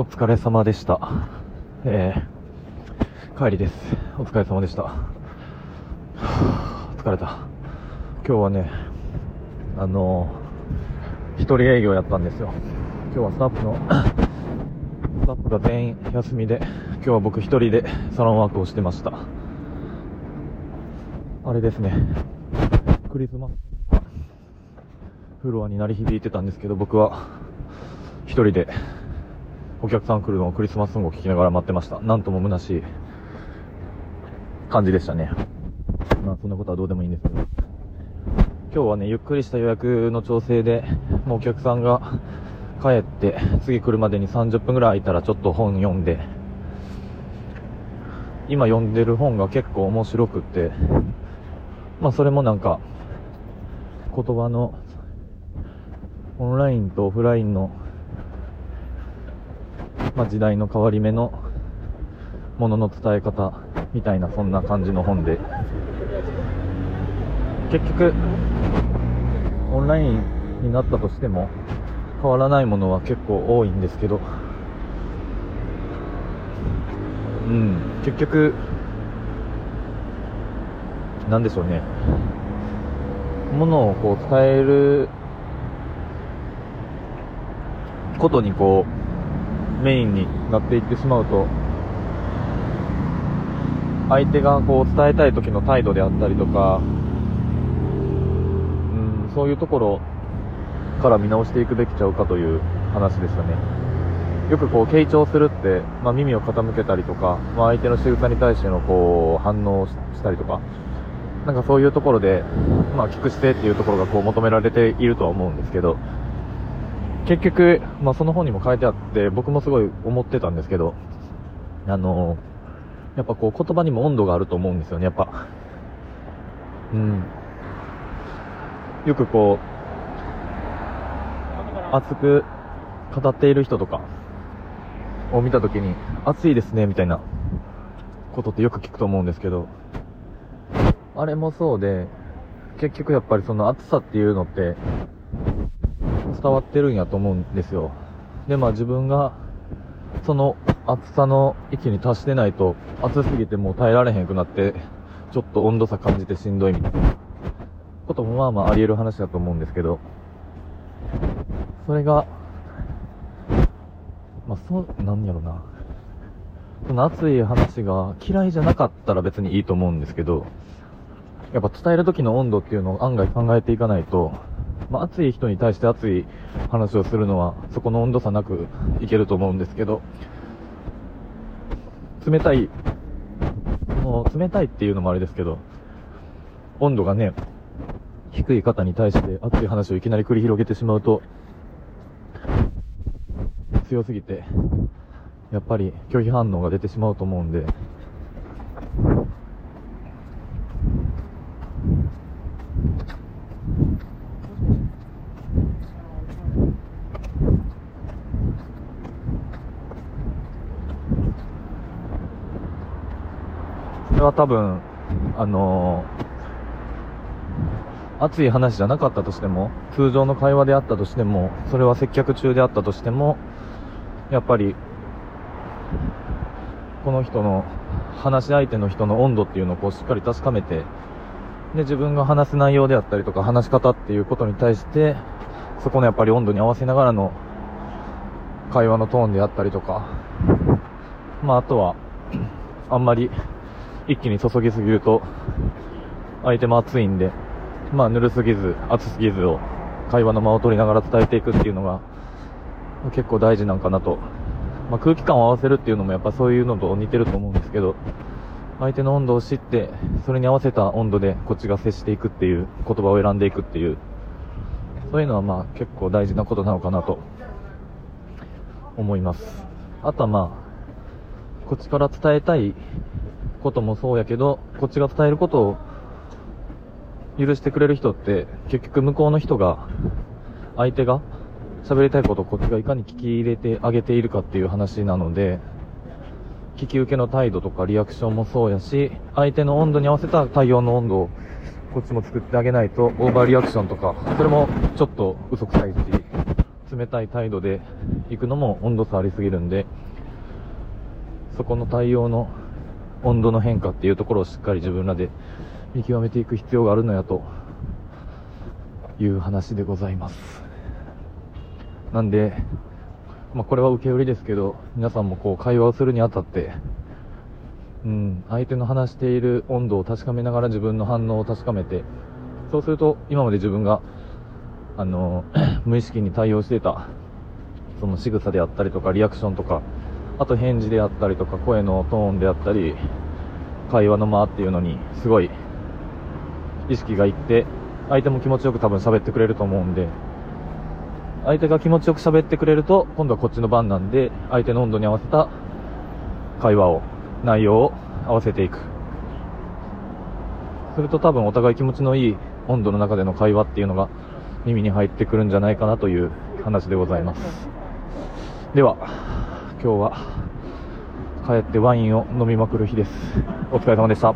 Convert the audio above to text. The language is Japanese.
お疲れ様でした。えー、帰りです。お疲れ様でした。疲れた。今日はね、あのー、一人営業やったんですよ。今日はスタッフの、スタッフが全員休みで、今日は僕一人でサロンワークをしてました。あれですね、クリスマスフロアに鳴り響いてたんですけど、僕は一人でお客さん来るのをクリスマスソングを聴きながら待ってました。なんとも虚しい感じでしたね。まあそんなことはどうでもいいんですけど。今日はね、ゆっくりした予約の調整で、もうお客さんが帰って、次来るまでに30分ぐらい空いたらちょっと本読んで、今読んでる本が結構面白くって、まあそれもなんか、言葉の、オンラインとオフラインのまあ、時代の変わり目のものの伝え方みたいなそんな感じの本で。結局オンラインになったとしても変わらないものは結構多いんですけど。うん結局なんでしょうね。ものをこう伝えることにこうメインになっていってしまうと、相手がこう伝えたい時の態度であったりとか、うん、そういうところから見直していくべきちゃうかという話でしたね。よくこう、傾聴するって、まあ耳を傾けたりとか、まあ相手の仕草に対してのこう、反応したりとか、なんかそういうところで、まあ聞く姿勢っていうところがこう求められているとは思うんですけど、結局、まあ、その本にも書いてあって、僕もすごい思ってたんですけど、あのやっぱこう言葉にも温度があると思うんですよね、やっぱ。うん。よくこう、熱く語っている人とかを見たときに、熱いですね、みたいなことってよく聞くと思うんですけど、あれもそうで、結局やっぱりその熱さっていうのって、伝わってるんやと思うんですよ。で、まあ自分が、その暑さの域に達してないと、暑すぎてもう耐えられへんくなって、ちょっと温度差感じてしんどいみたいなこともまあまああり得る話だと思うんですけど、それが、まあそう、なんやろな。その熱い話が嫌いじゃなかったら別にいいと思うんですけど、やっぱ伝える時の温度っていうのを案外考えていかないと、まあ、熱い人に対して熱い話をするのは、そこの温度差なくいけると思うんですけど、冷たい、もう冷たいっていうのもあれですけど、温度がね、低い方に対して熱い話をいきなり繰り広げてしまうと、強すぎて、やっぱり拒否反応が出てしまうと思うんで、れは多分、あのー熱い話じゃなかったとしても、通常の会話であったとしても、それは接客中であったとしても、やっぱり、この人の、話し相手の人の温度っていうのをこうしっかり確かめて、で、自分が話す内容であったりとか、話し方っていうことに対して、そこのやっぱり温度に合わせながらの会話のトーンであったりとか、まああとは、あんまり一気に注ぎすぎると、相手も熱いんで、まあぬるすぎず、熱すぎずを会話の間を取りながら伝えていくっていうのが結構大事なんかなと。まあ空気感を合わせるっていうのもやっぱそういうのと似てると思うんですけど、相手の温度を知って、それに合わせた温度でこっちが接していくっていう、言葉を選んでいくっていう、そういうのはまあ結構大事なことなのかなと思います。あとはまあ、こっちから伝えたいこともそうやけど、こっちが伝えることを許してくれる人って、結局向こうの人が、相手が喋りたいことをこっちがいかに聞き入れてあげているかっていう話なので、聞き受けの態度とかリアクションもそうやし、相手の温度に合わせた対応の温度をこっちも作ってあげないと、オーバーリアクションとか、それもちょっと嘘くさいし、冷たい態度で行くのも温度差ありすぎるんで、そこの対応の温度の変化っていうところをしっかり自分らで見極めていく必要があるのやという話でございます。なんで、まあ、これは受け売りですけど、皆さんもこう会話をするにあたって、うん、相手の話している温度を確かめながら自分の反応を確かめて、そうすると今まで自分が、あの、無意識に対応していた、その仕草であったりとかリアクションとか、あと返事であったりとか声のトーンであったり、会話の間っていうのにすごい意識がいって、相手も気持ちよく多分喋ってくれると思うんで、相手が気持ちよく喋ってくれると、今度はこっちの番なんで、相手の温度に合わせた会話を、内容を合わせていく。すると多分お互い気持ちのいい温度の中での会話っていうのが耳に入ってくるんじゃないかなという話でございます。では、今日は帰ってワインを飲みまくる日です。お疲れ様でした。